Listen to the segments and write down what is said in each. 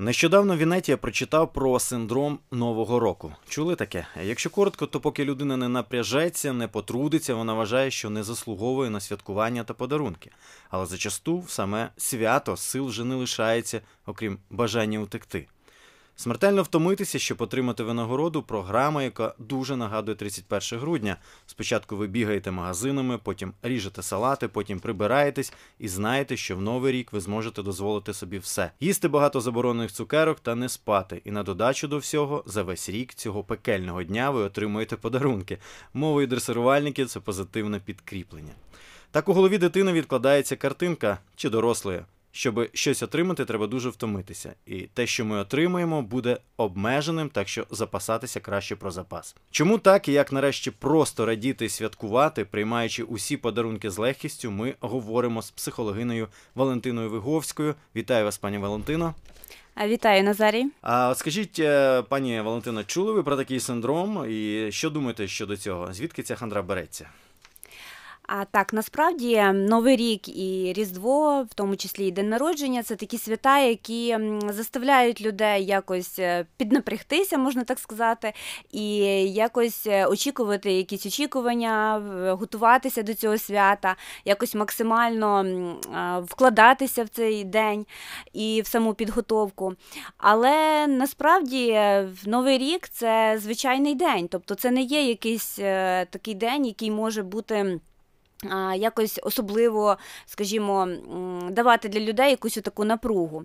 Нещодавно в Інеті я прочитав про синдром нового року. Чули таке? Якщо коротко, то поки людина не напряжеться, не потрудиться, вона вважає, що не заслуговує на святкування та подарунки. Але зачасту в саме свято сил вже не лишається, окрім бажання утекти. Смертельно втомитися, щоб отримати винагороду, програма, яка дуже нагадує 31 грудня. Спочатку ви бігаєте магазинами, потім ріжете салати, потім прибираєтесь і знаєте, що в новий рік ви зможете дозволити собі все: їсти багато заборонених цукерок та не спати. І на додачу до всього, за весь рік цього пекельного дня ви отримуєте подарунки. Мовою дресирувальників це позитивне підкріплення. Так у голові дитини відкладається картинка чи дорослої. Щоб щось отримати, треба дуже втомитися. І те, що ми отримуємо, буде обмеженим, так що запасатися краще про запас. Чому так і як нарешті просто радіти і святкувати, приймаючи усі подарунки з легкістю, ми говоримо з психологиною Валентиною Виговською. Вітаю вас, пані Валентино. Вітаю, Назарій. А от скажіть, е, пані Валентино, чули ви про такий синдром? І що думаєте щодо цього? Звідки ця хандра береться? А так насправді новий рік і Різдво, в тому числі і день народження, це такі свята, які заставляють людей якось е, піднапрягтися, можна так сказати, і якось е, очікувати якісь очікування, готуватися до цього свята, якось максимально вкладатися в цей день і в саму підготовку. Але насправді е, новий рік це звичайний день, тобто це не є якийсь такий день, який може бути. Якось особливо, скажімо, давати для людей якусь таку напругу.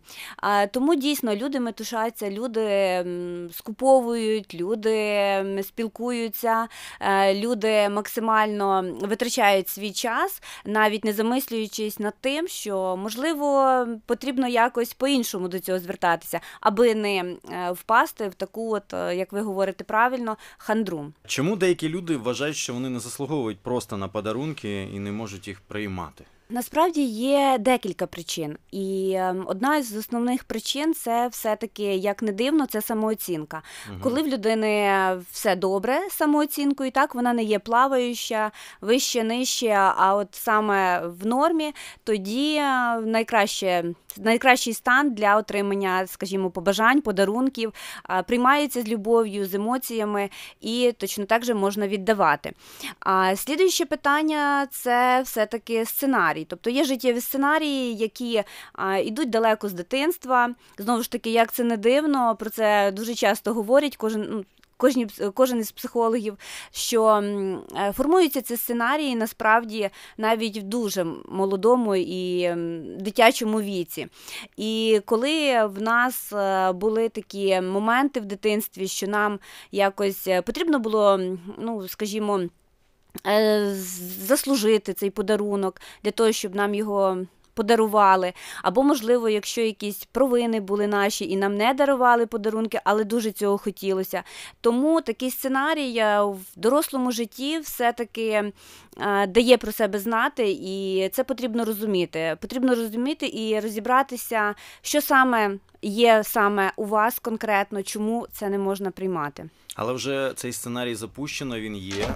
Тому дійсно люди метушаться, люди скуповують, люди спілкуються, е, люди максимально витрачають свій час, навіть не замислюючись над тим, що можливо потрібно якось по-іншому до цього звертатися, аби не е, впасти в таку, от е, як ви говорите правильно, хандру. Чому деякі люди вважають, що вони не заслуговують просто на подарунки? І не можуть їх приймати? Насправді є декілька причин, і ем, одна з основних причин це все-таки, як не дивно, це самооцінка. Угу. Коли в людини все добре з самооцінкою, так вона не є плаваюча, вище, нижче, а от саме в нормі, тоді е, найкраще найкращий стан для отримання, скажімо, побажань, подарунків, приймається з любов'ю, з емоціями і точно так же можна віддавати. А слідуюче питання це все-таки сценарій. Тобто є життєві сценарії, які йдуть далеко з дитинства. Знову ж таки, як це не дивно, про це дуже часто говорять. Кожен ну, кожні, кожен із психологів, що е, формуються ці сценарії насправді навіть в дуже молодому і дитячому віці. І коли в нас е, були такі моменти в дитинстві, що нам якось е, потрібно було, ну скажімо, Заслужити цей подарунок для того, щоб нам його подарували. Або, можливо, якщо якісь провини були наші і нам не дарували подарунки, але дуже цього хотілося. Тому такий сценарій в дорослому житті все-таки е, дає про себе знати, і це потрібно розуміти. Потрібно розуміти і розібратися, що саме є саме у вас конкретно, чому це не можна приймати. Але вже цей сценарій запущено, він є.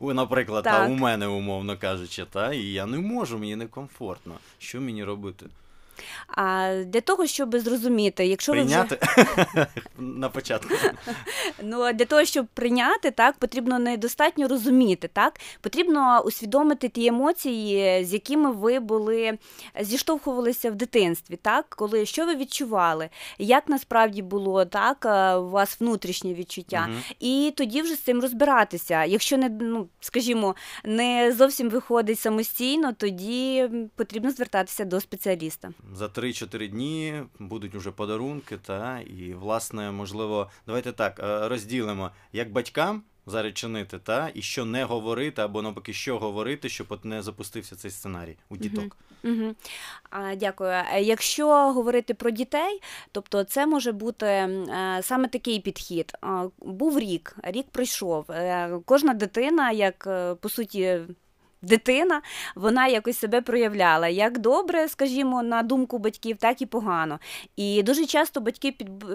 Наприклад, та, у мене, умовно кажучи, та, і я не можу, мені некомфортно. Що мені робити? А для того, щоб зрозуміти, якщо прийняти ви вже... на початку. Ну для того, щоб прийняти, так потрібно недостатньо розуміти, так потрібно усвідомити ті емоції, з якими ви були зіштовхувалися в дитинстві, так коли що ви відчували, як насправді було так, е, у вас внутрішнє відчуття, угу. і тоді вже з цим розбиратися. Якщо не ну скажімо, не зовсім виходить самостійно, тоді потрібно звертатися до спеціаліста за 3-4 дні будуть уже подарунки, та і власне, можливо, давайте так е, розділимо як батькам. Зараз чинити, та і що не говорити, або навпаки, що говорити, щоб от не запустився цей сценарій у діток. Угу. Угу. А, Дякую. Е, якщо говорити про дітей, тобто це може бути е, саме такий підхід. Був рік, рік пройшов. Кожна дитина, як по суті дитина, вона якось себе проявляла як добре, скажімо, на думку батьків, так і погано. І дуже часто батьки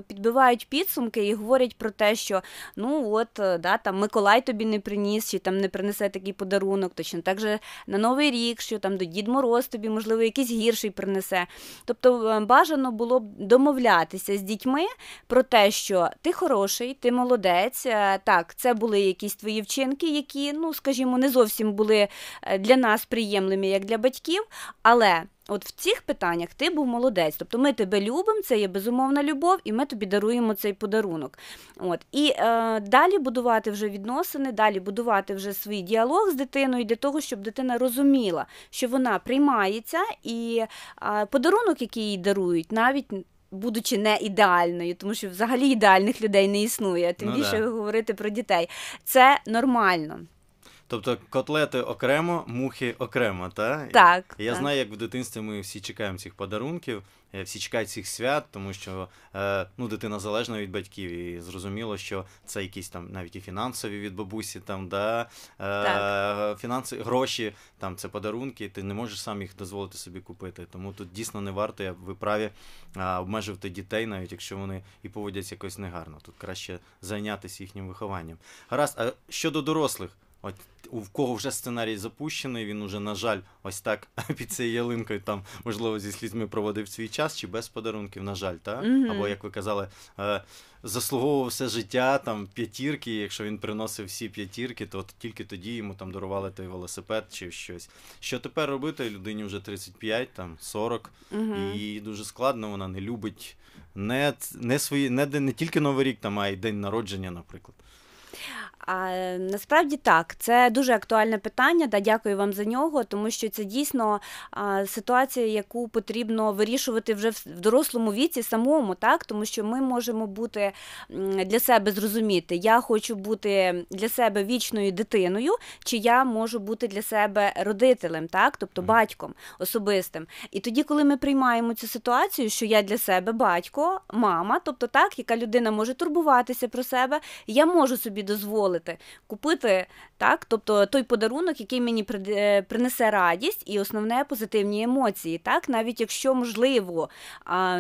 підбивають підсумки і говорять про те, що ну от е, да, там Миколай тобі не приніс, чи там не принесе такий подарунок, точно так же на Новий рік, що там до Дід Мороз тобі, можливо, якийсь гірший принесе. Тобто е, бажано було б домовлятися з дітьми про те, що ти хороший, ти молодець. Е, так, це були якісь твої вчинки, які, ну скажімо, не зовсім були для нас приємними, як для батьків, але. От в цих питаннях ти був молодець. Тобто ми тебе любимо, це є безумовна любов, і ми тобі даруємо цей подарунок. От. І е, далі будувати вже відносини, далі будувати вже свій діалог з дитиною для того, щоб дитина розуміла, що вона приймається, і е, подарунок, який їй дарують, навіть. Будучи не ідеальною, тому що взагалі ідеальних людей не існує, тим ну, більше да. говорити про дітей. Це нормально. Тобто котлети окремо, мухи окремо, та? так? Я так. знаю, як в дитинстві ми всі чекаємо цих подарунків, е, всі чекають цих свят, тому що е, ну, дитина залежна від батьків, і зрозуміло, що це якісь там навіть і фінансові від бабусі, там, да, е, фінанси, гроші, там це подарунки, ти не можеш сам їх дозволити собі купити. Тому тут дійсно не варто, я ви праві обмежувати дітей, навіть якщо вони і поводяться якось негарно. Тут краще зайнятися їхнім вихованням. Гаразд, а щодо дорослих. От у кого вже сценарій запущений, він уже, на жаль, ось так під цією ялинкою там, можливо, зі слізьми проводив свій час чи без подарунків, на жаль, так? Mm-hmm. Або, як ви казали, е, заслуговував все життя там п'ятірки. Якщо він приносив всі п'ятірки, то от тільки тоді йому там дарували той велосипед чи щось. Що тепер робити? Людині вже 35, там 40, mm-hmm. і дуже складно, вона не любить не не, свої, не, не тільки Новий рік, там, а й день народження, наприклад. А насправді так, це дуже актуальне питання. Да, Дякую вам за нього, тому що це дійсно а, ситуація, яку потрібно вирішувати вже в дорослому віці самому, так тому що ми можемо бути для себе зрозуміти, я хочу бути для себе вічною дитиною, чи я можу бути для себе родителем, так, тобто батьком особистим. І тоді, коли ми приймаємо цю ситуацію, що я для себе батько, мама, тобто так, яка людина може турбуватися про себе, я можу собі дозволити купити так, тобто той подарунок, який мені е, принесе радість і основне позитивні емоції, так, навіть якщо можливо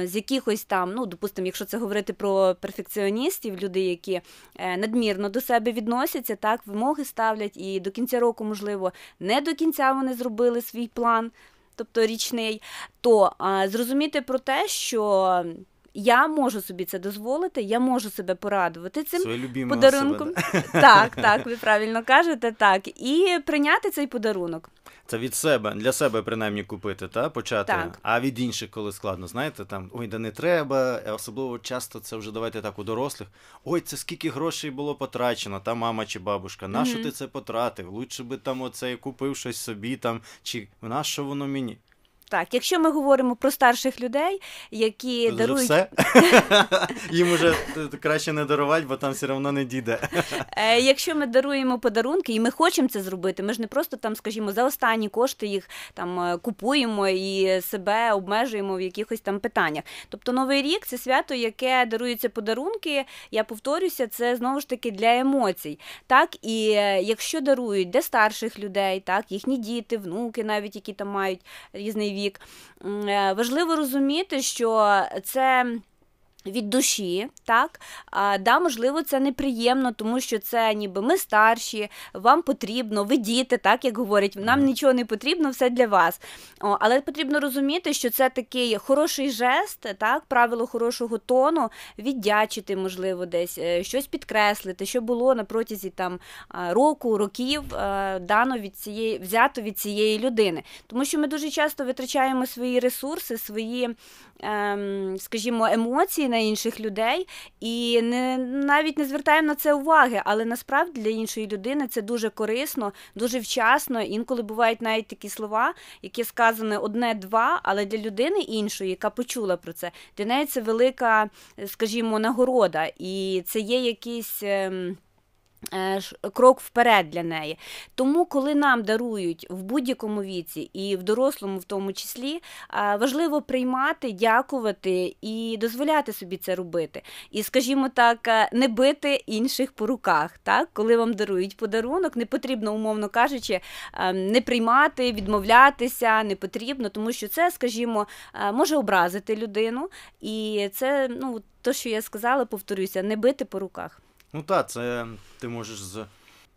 з якихось там, ну допустимо, якщо це говорити про перфекціоністів, люди, які е, надмірно до себе відносяться, так, вимоги ставлять, і до кінця року, можливо, не до кінця вони зробили свій план. Тобто річний, то зрозуміти про те, що я можу собі це дозволити, я можу себе порадувати цим подарунком. Себе, да? Так, так, ви правильно кажете, так. І прийняти цей подарунок. Це від себе, для себе принаймні купити, та почати. Так. А від інших, коли складно, знаєте, там ой, да не треба. Особливо часто це вже давайте так у дорослих. Ой, це скільки грошей було потрачено, та мама чи бабушка. Нащо mm-hmm. ти це потратив? Лучше би там оце купив щось собі там, чи на що воно мені? Так, якщо ми говоримо про старших людей, які дарують все? їм уже краще не дарувати, бо там все одно не дійде. Е, якщо ми даруємо подарунки, і ми хочемо це зробити, ми ж не просто там, скажімо, за останні кошти їх там е, купуємо і себе обмежуємо в якихось там питаннях. Тобто новий рік це свято, яке даруються подарунки. Я повторюся, це знову ж таки для емоцій. Так, і е, якщо дарують для старших людей, так їхні діти, внуки, навіть які там мають різний вік. Е, важливо розуміти, що це від душі, так а, да, можливо, це неприємно, тому що це ніби ми старші, вам потрібно, ви діти, так як говорять, нам нічого не потрібно, все для вас. О, Але потрібно розуміти, що це такий хороший жест, так, правило хорошого тону, віддячити, можливо, десь е, щось підкреслити, що було на протязі там року, років е, дано від цієї взято від цієї людини. Тому що ми дуже часто витрачаємо свої ресурси, свої, ем, скажімо, емоції на інших людей і не навіть не звертаємо на це уваги, але насправді для іншої людини це дуже корисно, дуже вчасно. Інколи бувають навіть такі слова, які сказані одне-два, але для людини іншої, яка почула про це, для неї це велика, скажімо, нагорода, і це є якийсь. Е, крок вперед для неї. Тому, коли нам дарують в будь-якому віці і в дорослому, в тому числі, е, важливо приймати, дякувати і дозволяти собі це робити. І, скажімо так, е, не бити інших по руках. Так? Коли вам дарують подарунок, не потрібно, умовно кажучи, не приймати, відмовлятися, не потрібно, тому що це, скажімо, може образити людину. І це, ну, то, що я сказала, повторюся, не бити по руках. Ну так, це ти можеш з.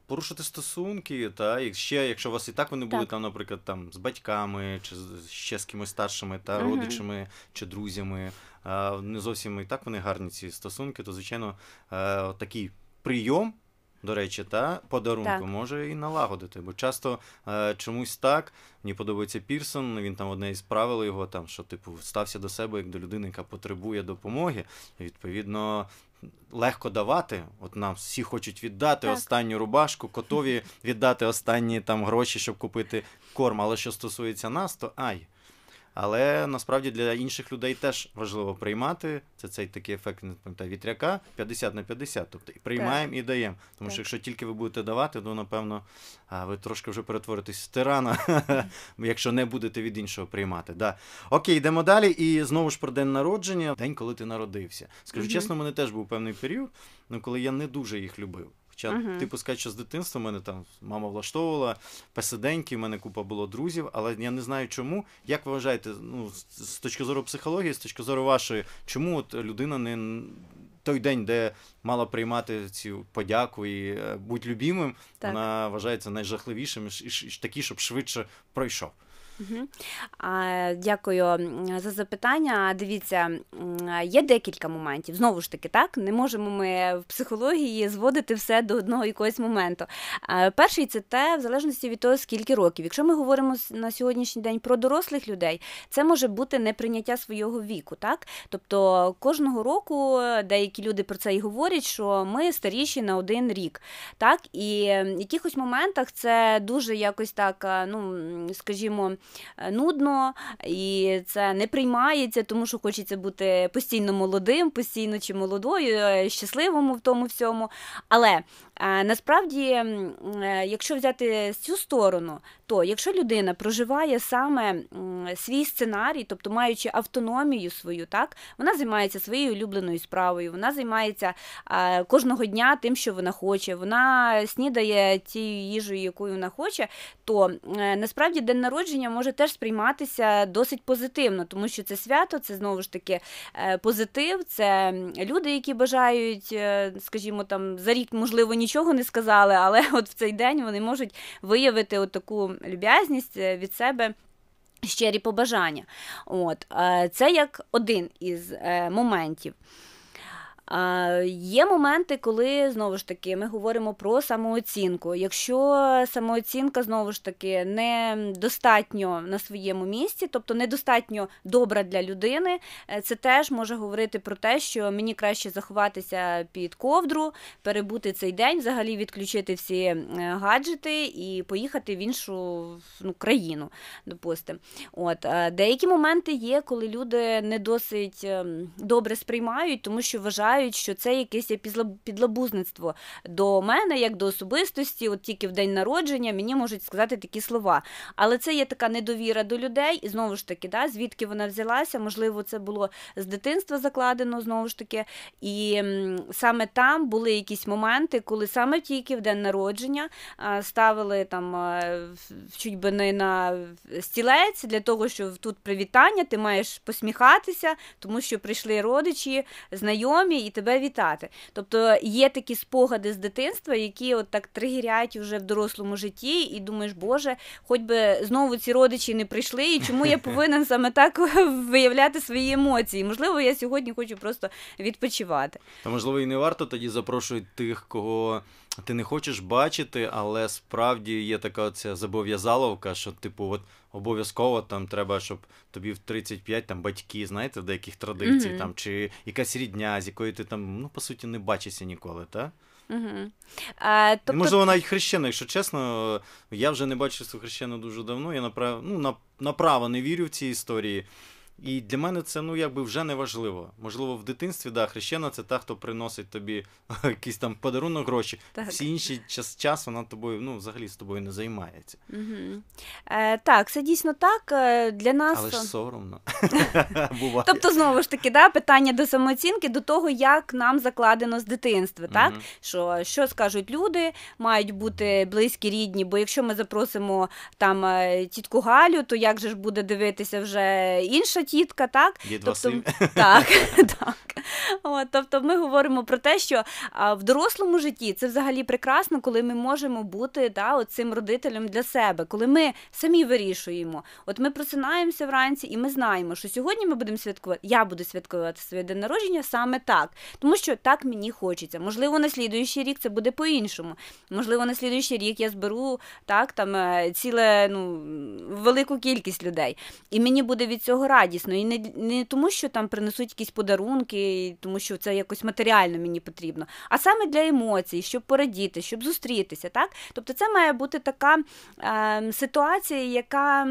Порушити стосунки, та і ще, якщо у вас і так вони були так. там, наприклад, там з батьками, чи ще з кимось старшими та uh-huh. родичами чи друзями, а, не зовсім і так вони гарні ці стосунки, то звичайно а, е, такий прийом, до речі, та подарунку так. може і налагодити. Бо часто а, чомусь так мені подобається Пірсон. Він там одне із правил його там, що типу стався до себе як до людини, яка потребує допомоги. І, Відповідно, легко давати. От нам всі хочуть віддати так. останню рубашку, готові віддати останні там гроші, щоб купити корм. Але що стосується нас, то ай. Але насправді для інших людей теж важливо приймати. Це цей такий ефект не пам'ятаю, вітряка 50 на 50. Тобто і приймаємо і даємо. Тому так. що якщо тільки ви будете давати, то напевно ви трошки вже перетворитесь в тирана, якщо не будете від іншого приймати. Да. Окей, йдемо далі. І знову ж про день народження, день, коли ти народився. Скажу mm чесно, мене теж був певний період, ну коли я не дуже їх любив. Хоча, uh-huh. типу, сказати, що з дитинства мене там мама влаштовувала песиденьки, в мене купа було друзів, але я не знаю чому. Як ви вважаєте, ну, з точки зору психології, з точки зору вашої, чому от людина не той день, де мала приймати цю подяку і е, будь любімим, так. вона вважається найжахливішим і, і, і такий, щоб швидше пройшов. Дякую за запитання. Дивіться, є декілька моментів. Знову ж таки, так не можемо ми в психології зводити все до одного якогось моменту. Перший це те, в залежності від того, скільки років. Якщо ми говоримо на сьогоднішній день про дорослих людей, це може бути неприйняття свого віку. так? Тобто кожного року деякі люди про це і говорять, що ми старіші на один рік. так? І в якихось моментах це дуже якось так, ну скажімо. Е, нудно, і це не приймається, тому що хочеться бути постійно молодим, постійно чи молодою, е, щасливому в тому всьому. Але насправді, якщо взяти цю сторону, то якщо людина проживає саме свій сценарій, тобто маючи автономію свою, так вона займається своєю улюбленою справою, вона займається кожного дня тим, що вона хоче, вона снідає тією їжею, якою вона хоче, то насправді день народження може теж сприйматися досить позитивно, тому що це свято, це знову ж таки е, позитив, це люди, які бажають, е, скажімо, там за рік, можливо, нічого не сказали, але от в цей день вони можуть виявити от таку люб'язність е, від себе. Щирі побажання. От, Це як один із моментів. Є моменти, коли знову ж таки ми говоримо про самооцінку. Якщо самооцінка знову ж таки недостатньо на своєму місці, тобто недостатньо добра для людини, е, це теж може говорити про те, що мені краще заховатися під ковдру, перебути цей день, взагалі відключити всі е, гаджети і поїхати в іншу ну, країну. допустим. От деякі моменти є, коли люди не досить ем, добре сприймають, тому що вважають вважають, що це якесь підлабузництво до мене, як до особистості, от тільки в день народження мені можуть сказати такі слова. Але це є така недовіра до людей, і знову ж таки, да, звідки вона взялася, можливо, це було з дитинства закладено знову ж таки. І саме там були якісь моменти, коли саме тільки в день народження ставили там чуть би не на стілець для того, що тут привітання, ти маєш посміхатися, тому що прийшли родичі, знайомі і тебе вітати. Тобто є такі спогади з дитинства, які от так тригерять уже в дорослому житті, і думаєш, Боже, хоч би знову ці родичі не прийшли, і чому я повинен саме так виявляти свої емоції? Можливо, я сьогодні хочу просто відпочивати. Та можливо, і не варто тоді запрошувати тих, кого ти не хочеш бачити, але справді є така оця зобов'язаловка, що, типу, от обов'язково там треба, щоб тобі в 35 там батьки, знаєте, в деяких традицій, mm-hmm. там, чи якась рідня, з якою ти там, ну, по суті, не бачишся ніколи, так? Угу. А, тобто... Можливо, навіть хрещена, якщо чесно, я вже не бачив свою хрещену дуже давно. Я направ... ну, направо не вірю в ці історії. І для мене це ну якби вже не важливо. Можливо, в дитинстві да, хрещена це та, хто приносить тобі якийсь там подарунок гроші. Так. Всі інші час, час вона тобою, ну, взагалі з тобою не займається. Угу. Е, так, це дійсно так. Е, Для нас Але ж соромно. Буває. Тобто, знову ж таки, да, питання до самооцінки, до того, як нам закладено з дитинства, так? Мгм. Що, що скажуть люди, мають бути близькі рідні, бо якщо ми запросимо там е, тітку Галю, то як же ж буде дивитися вже інша тітка, так? Дід Тобто, так, так. От, тобто ми говоримо про те, що а, в дорослому житті це взагалі прекрасно, коли ми можемо бути да, цим родителем для себе, коли ми самі вирішуємо. От ми просинаємося вранці, і ми знаємо, що сьогодні ми будемо святкувати. Я буду святкувати своє день народження саме так, тому що так мені хочеться. Можливо, на слідуючий рік це буде по-іншому. Можливо, на слідуючий рік я зберу так там е, ціле ну велику кількість людей, і мені буде від цього радісно. І не, не тому, що там принесуть якісь подарунки, тому що це якось матеріально мені потрібно, а саме для емоцій, щоб порадіти, щоб зустрітися. Так? Тобто, це має бути така е, ситуація, яка.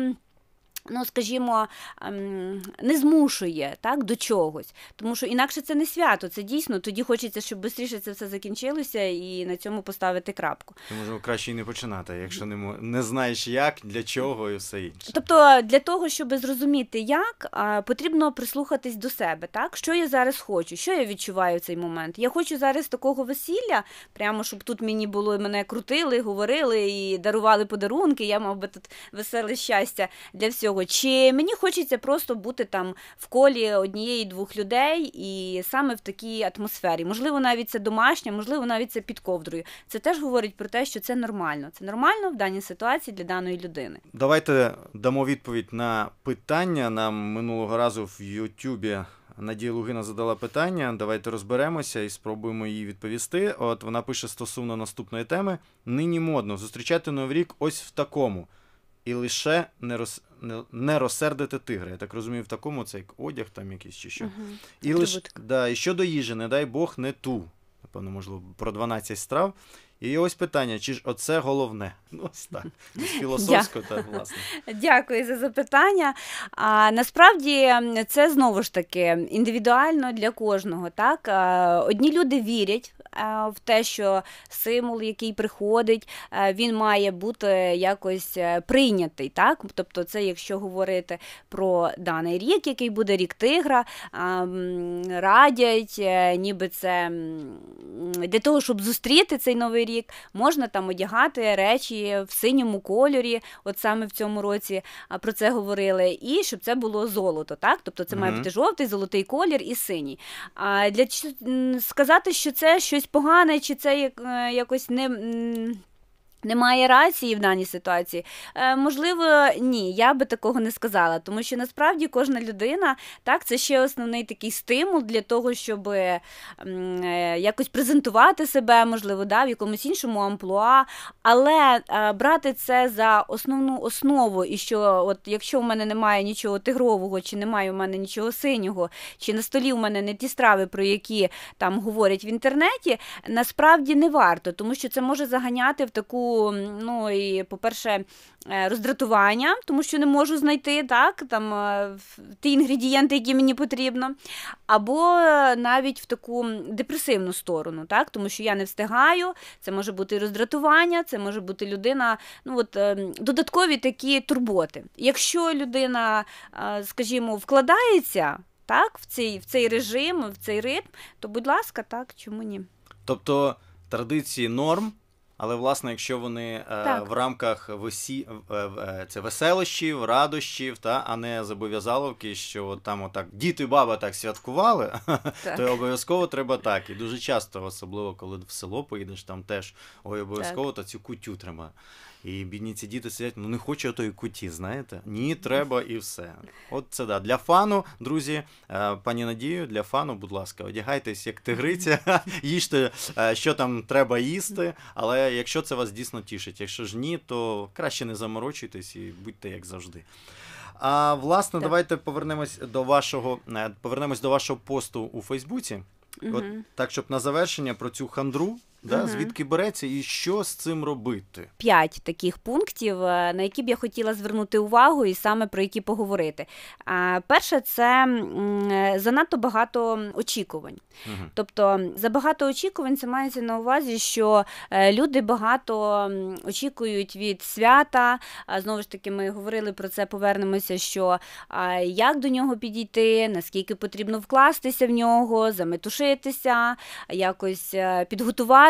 Ну, скажімо, ем, не змушує так, до чогось. Тому що інакше це не свято, це дійсно. Тоді хочеться, щоб швидше це все закінчилося і на цьому поставити крапку. То можливо краще і не починати, якщо не, не знаєш як, для чого і все інше. Тобто для того, щоб зрозуміти, як потрібно прислухатись до себе, так що я зараз хочу, що я відчуваю в цей момент. Я хочу зараз такого весілля, прямо щоб тут мені було мене крутили, говорили і дарували подарунки. Я мав би тут веселе щастя для всього. Чи мені хочеться просто бути там в колі однієї-двох людей, і саме в такій атмосфері. Можливо, навіть це домашня, можливо, навіть це під ковдрою. Це теж говорить про те, що це нормально. Це нормально в даній ситуації для даної людини. Давайте дамо відповідь на питання. Нам минулого разу в Ютубі Надія Лугина задала питання. Давайте розберемося і спробуємо її відповісти. От вона пише стосовно наступної теми: нині модно зустрічати новий рік ось в такому. І лише не, роз... не, не розсердити тигра. Я так розумію, в такому це як одяг там якийсь чи що. Угу. І, лиш, да, і щодо їжі, не дай Бог, не ту. Напевно, можливо, про 12 страв. І ось питання: чи ж оце головне? Ну, ось так. З філософського, так, власне. Дякую за запитання. А насправді це знову ж таки індивідуально для кожного. Так одні люди вірять в те, що символ, який приходить, він має бути якось е, прийнятий. Так, тобто, це якщо говорити про даний рік, який буде рік тигра, радять, е, ніби це для того, щоб зустріти цей новий рік, можна там одягати речі в синьому кольорі, от саме в цьому році про це говорили, і щоб це було золото, так? Тобто це має бути жовтий, золотий колір і синій. А для сказати, що це щось погане, чи це е, якось не. Немає рації в даній ситуації. Е, можливо, ні, я би такого не сказала, тому що насправді кожна людина, так, це ще основний такий стимул для того, щоб е, якось презентувати себе, можливо, да, в якомусь іншому амплуа, але е, брати це за основну основу, і що от якщо в мене немає нічого тигрового, чи немає у мене нічого синього, чи на столі у мене не ті страви, про які там говорять в інтернеті, насправді не варто, тому що це може заганяти в таку, ну і, по-перше, е, роздратування, тому що не можу знайти так, там, е, ті інгредієнти, які мені потрібно, або е, навіть в таку депресивну сторону, так, тому що я не встигаю, це може бути роздратування, це може бути людина, ну от е, додаткові такі турботи. Якщо людина, скажімо, вкладається так, в цей, в цей режим, в цей ритм, то будь ласка, так, чому ні? Тобто традиції норм, але власне, якщо вони е, Так. в рамках весі... е, е, це веселощів, радощів, та, а не зобов'язаловки, що от там отак діти, баба так святкували, Так. то обов'язково треба так. І дуже часто, особливо коли в село поїдеш, там теж ой, обов'язково то цю кутю треба. І бідні ці діти сидять, ну не хочу я тої куті, знаєте? Ні, треба і все. От це да. Для фану, друзі, е, пані Надію, для фану, будь ласка, одягайтесь як тигриця, їжте, е, що там треба їсти. Але якщо це вас дійсно тішить, якщо ж ні, то краще не заморочуйтесь і будьте як завжди. А власне, Так. давайте повернемось до вашого е, повернемось до вашого посту у Фейсбуці. От так, щоб на завершення про цю хандру Да? Мгм. Звідки береться і що з цим робити? П'ять таких пунктів, е, на які б я хотіла звернути увагу і саме про які поговорити. Перше, це занадто багато очікувань. Мгм. Тобто забагато очікувань це мається на увазі, що е, люди багато очікують від свята. Знову ж таки, ми говорили про це, повернемося, що як до нього підійти, наскільки потрібно вкластися в нього, заметушитися, якось е,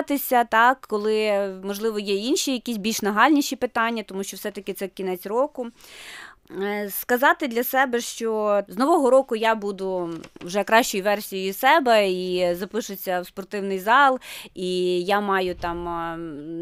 підготуватися, так, коли можливо є інші якісь більш нагальніші питання, тому що все-таки це кінець року. Е, Сказати для себе, що з нового року я буду вже кращою версією себе і запишуся в спортивний зал, і я маю там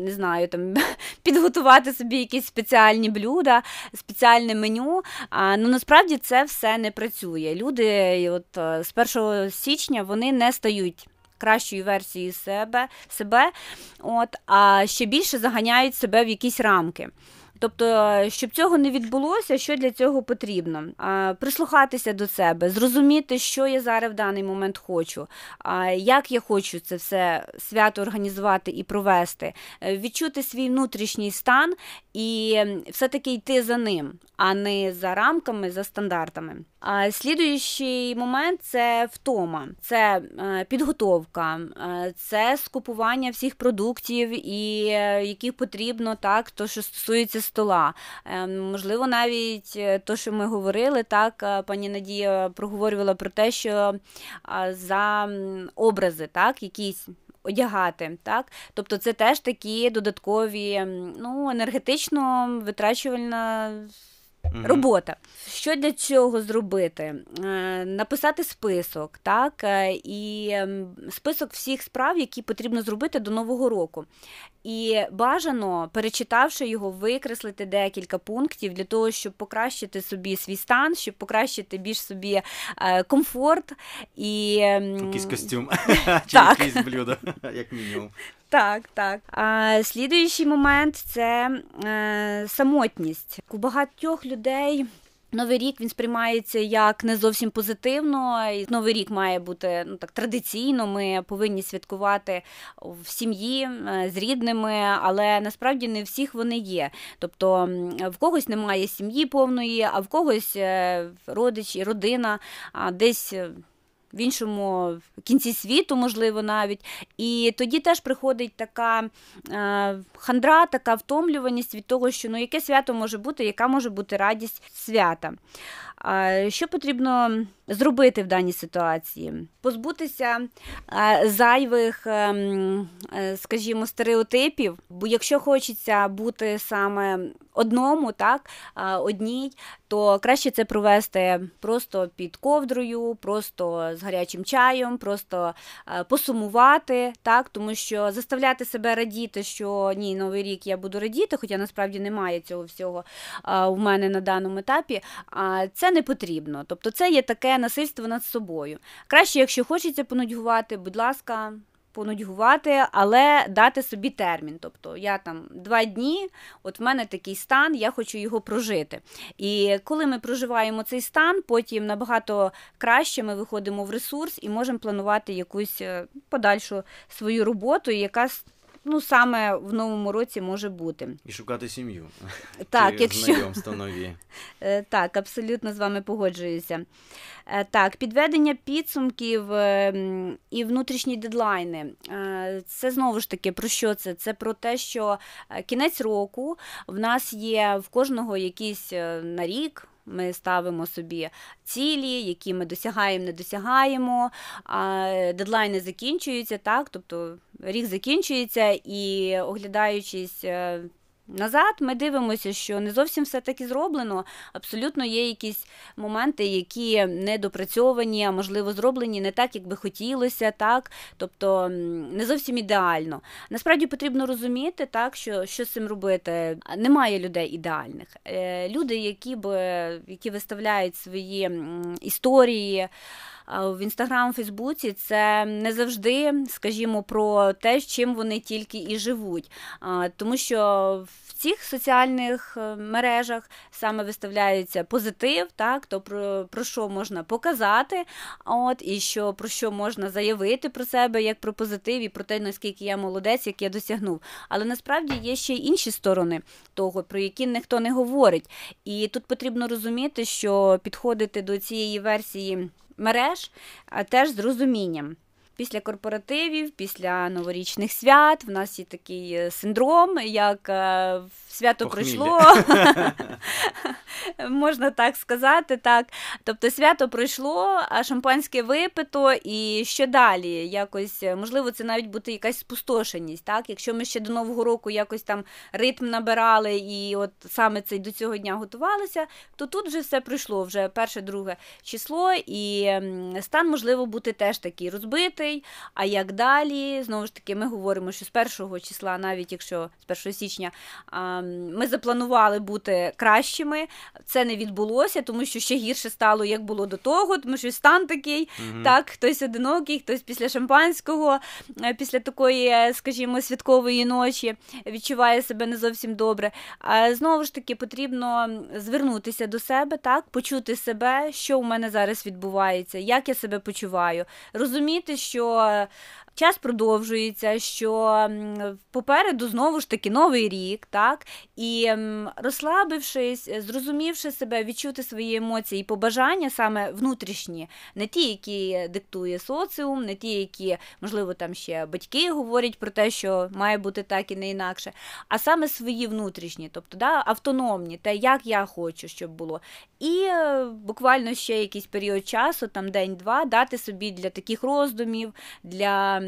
не знаю, там підготувати собі якісь спеціальні блюда, спеціальне меню. А, ну насправді це все не працює. Люди, от е, з 1 січня, вони не стають. Кращою версією себе, себе, от, а ще більше заганяють себе в якісь рамки. Тобто, щоб цього не відбулося, що для цього потрібно? Прислухатися до себе, зрозуміти, що я зараз в даний момент хочу, як я хочу це все свято організувати і провести, Е, відчути свій внутрішній стан і все-таки йти за ним, а не за рамками, за стандартами. А слідуючий момент це втома, це е, підготовка, е, це скупування всіх продуктів, і е, яких потрібно, так, то, що стосується стола. Е, Можливо, навіть е, то, що ми говорили, так, е, пані Надія проговорювала про те, що за образи, так, якісь. Одягати, так, тобто це теж такі додаткові, ну, енергетично витрачувальна Робота. Що для цього зробити? Е, Написати список, так, е, і ем, список всіх справ, які потрібно зробити до Нового року. І бажано, перечитавши його, викреслити декілька пунктів для того, щоб покращити собі свій стан, щоб покращити більш собі е, комфорт і ем, Якийсь костюм чи якесь блюдо, як мінімум. Так, так. А, слідуючий момент це е, самотність. У багатьох людей. Новий рік він сприймається як не зовсім позитивно. І Новий рік має бути ну так традиційно. Ми повинні святкувати в сім'ї е, з рідними, але насправді не всіх вони є. Тобто в когось немає сім'ї повної, а в когось е, родичі, родина а десь. В іншому кінці світу, можливо, навіть. І тоді теж приходить така е, хандра, така втомлюваність від того, що ну яке свято може бути, яка може бути радість свята. Що потрібно зробити в даній ситуації? Позбутися зайвих, ем, е, скажімо, стереотипів, бо якщо хочеться бути саме одному, так, одній, то краще це провести просто під ковдрою, просто з гарячим чаєм, просто е, посумувати, так, тому що заставляти себе радіти, що ні, новий рік я буду радіти, хоча насправді немає цього всього в мене на даному етапі. А не потрібно. Тобто, це є таке насильство над собою. Краще, якщо хочеться понудьгувати, будь ласка. Понудьгувати, але дати собі термін. Тобто я там два дні, от в мене такий стан, я хочу його прожити. І коли ми проживаємо цей стан, потім набагато краще ми виходимо в ресурс і можемо планувати якусь е, подальшу свою роботу, яка ну, саме в новому році може бути. І шукати сім'ю. Так, Чи якщо знайомства нові. Е, Так, абсолютно з вами погоджуюся. Е, Так, підведення підсумків е, і внутрішні дедлайни. Це знову ж таки про що це? Це про те, що кінець року в нас є в кожного якийсь на рік. Ми ставимо собі цілі, які ми досягаємо, не досягаємо. А дедлайни закінчуються, так, тобто рік закінчується, і оглядаючись е, назад, ми дивимося, що не зовсім все таки зроблено. Абсолютно є якісь моменти, які недопрацьовані, а можливо зроблені не так, як би хотілося, так, тобто не зовсім ідеально. Насправді потрібно розуміти, так, що, що з цим робити. Немає людей ідеальних. Е, Люди, які б які виставляють свої історії. В інстаграм, Фейсбуці це не завжди, скажімо, про те, чим вони тільки і живуть. Тому що в цих соціальних е, мережах саме виставляється позитив, так то про, про що можна показати, от і що про що можна заявити про себе як про позитив і про те, наскільки я молодець, як я досягнув. Але насправді є ще й інші сторони того, про які ніхто не говорить. І тут потрібно розуміти, що підходити до цієї версії мереж теж з розумінням. Після корпоративів, після новорічних свят в нас є такий е, синдром, як е, свято пройшло, можна так сказати. так. Тобто свято пройшло, а шампанське випито, і що далі? Якось, е, Можливо, це навіть буде якась спустошеність. так? Якщо ми ще до Нового року якось там ритм набирали і от саме цей до цього дня готувалися, то тут вже все пройшло, вже перше, друге число, і стан можливо бути теж такий розбитий. А як далі? Знову ж таки, ми говоримо, що з першого числа, навіть якщо з 1 січня ми запланували бути кращими. Це не відбулося, тому що ще гірше стало, як було до того, тому що стан такий, угу. так, хтось одинокий, хтось після шампанського, е, після такої, е, скажімо, святкової ночі відчуває себе не зовсім добре. А знову ж таки потрібно звернутися до себе, так, почути себе, що у мене зараз відбувається, як я себе почуваю, розуміти, що час продовжується, що попереду знову ж таки новий рік, так, і розслабившись, зрозумівши себе, відчути свої емоції і побажання саме внутрішні, не ті, які диктує соціум, не ті, які, можливо, там ще батьки говорять про те, що має бути так і не інакше, а саме свої внутрішні, тобто да, автономні, те, як я хочу, щоб було. І е, буквально ще якийсь період часу, там день-два, дати собі для таких роздумів, для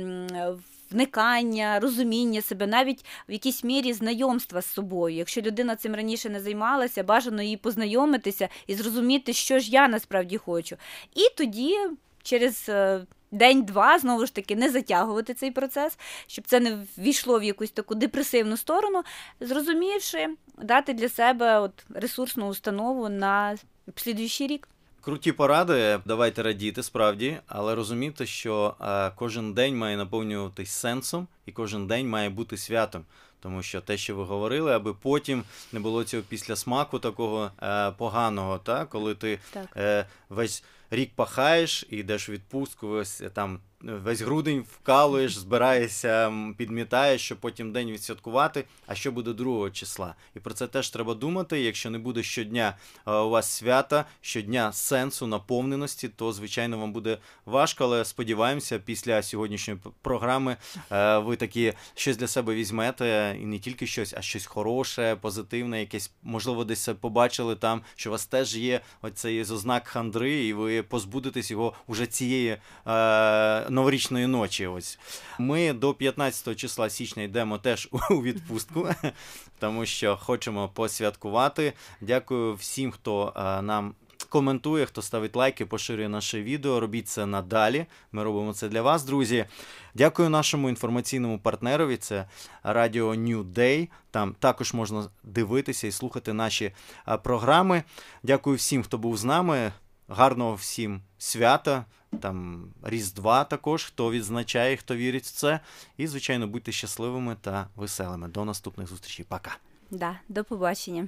вникання, розуміння себе, навіть в якійсь мірі знайомства з собою. Якщо людина цим раніше не займалася, бажано їй познайомитися і зрозуміти, що ж я насправді хочу. І тоді через. Е, день-два, знову ж таки, не затягувати цей процес, щоб це не ввійшло в якусь таку депресивну сторону, зрозумівши, дати для себе от ресурсну установу на слідуючий рік. Круті поради, давайте радіти справді, але розуміти, що е, кожен день має наповнюватись сенсом, і кожен день має бути святом. Тому що те, що ви говорили, аби потім не було цього після смаку такого е, поганого, та коли ти е, весь рік пахаєш і йдеш у відпустку, ось там весь грудень вкалуєш, збираєшся, підмітаєш, щоб потім день відсвяткувати. А що буде другого числа? І про це теж треба думати. Якщо не буде щодня е, у вас свята, щодня сенсу, наповненості, то звичайно вам буде важко, але сподіваємося, після сьогоднішньої програми е, ви такі щось для себе візьмете, і не тільки щось, а щось хороше, позитивне, якесь можливо, десь побачили там, що у вас теж є оцей ознак хандри, і ви позбудетесь його уже цієї. Новорічної ночі. Ось ми до 15 числа січня йдемо теж у відпустку, тому що хочемо посвяткувати. Дякую всім, хто е, нам. Коментує, хто ставить лайки, поширює наше відео. Робіть це надалі. Ми робимо це для вас, друзі. Дякую нашому інформаційному партнерові. Це Радіо New Day. Там також можна дивитися і слухати наші е, програми. Дякую всім, хто був з нами. Гарного всім свята там Різдва також, хто відзначає, хто вірить в це. І, звичайно, будьте щасливими та веселими. До наступних зустрічей. Пока. Да, До побачення.